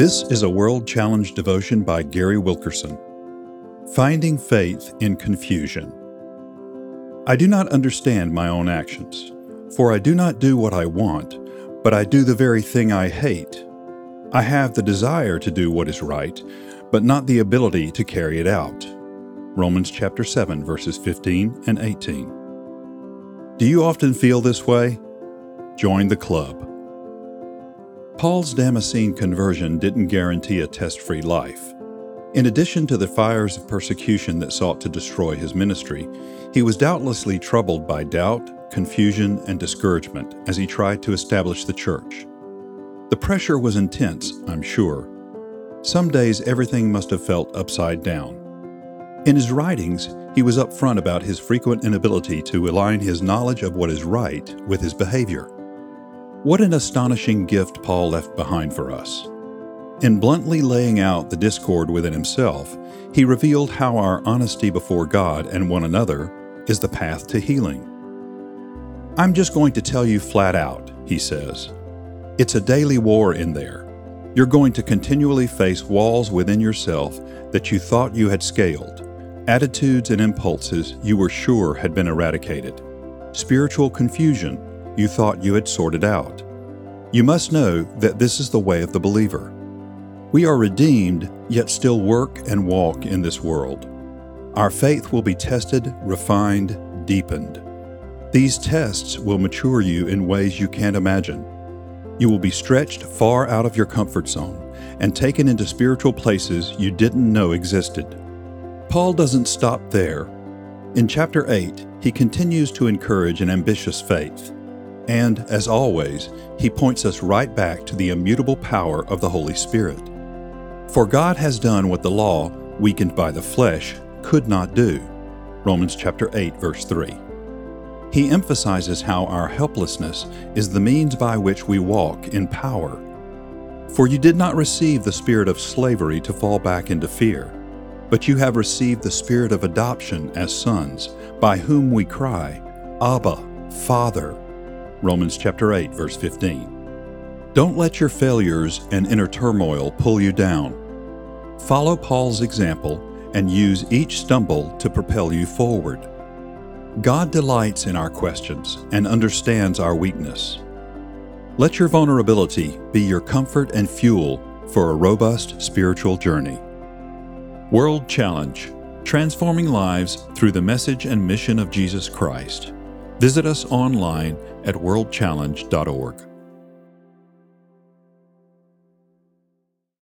This is a World Challenge devotion by Gary Wilkerson. Finding Faith in Confusion. I do not understand my own actions, for I do not do what I want, but I do the very thing I hate. I have the desire to do what is right, but not the ability to carry it out. Romans chapter 7 verses 15 and 18. Do you often feel this way? Join the club. Paul's Damascene conversion didn't guarantee a test free life. In addition to the fires of persecution that sought to destroy his ministry, he was doubtlessly troubled by doubt, confusion, and discouragement as he tried to establish the church. The pressure was intense, I'm sure. Some days everything must have felt upside down. In his writings, he was upfront about his frequent inability to align his knowledge of what is right with his behavior. What an astonishing gift Paul left behind for us. In bluntly laying out the discord within himself, he revealed how our honesty before God and one another is the path to healing. I'm just going to tell you flat out, he says. It's a daily war in there. You're going to continually face walls within yourself that you thought you had scaled, attitudes and impulses you were sure had been eradicated, spiritual confusion you thought you had sorted out. You must know that this is the way of the believer. We are redeemed, yet still work and walk in this world. Our faith will be tested, refined, deepened. These tests will mature you in ways you can't imagine. You will be stretched far out of your comfort zone and taken into spiritual places you didn't know existed. Paul doesn't stop there. In chapter 8, he continues to encourage an ambitious faith. And, as always, he points us right back to the immutable power of the Holy Spirit. For God has done what the law, weakened by the flesh, could not do. Romans chapter 8 verse 3. He emphasizes how our helplessness is the means by which we walk in power. For you did not receive the spirit of slavery to fall back into fear, but you have received the spirit of adoption as sons, by whom we cry, Abba, Father. Romans chapter 8 verse 15. Don't let your failures and inner turmoil pull you down. Follow Paul's example and use each stumble to propel you forward. God delights in our questions and understands our weakness. Let your vulnerability be your comfort and fuel for a robust spiritual journey. World Challenge Transforming Lives Through the Message and Mission of Jesus Christ. Visit us online at worldchallenge.org.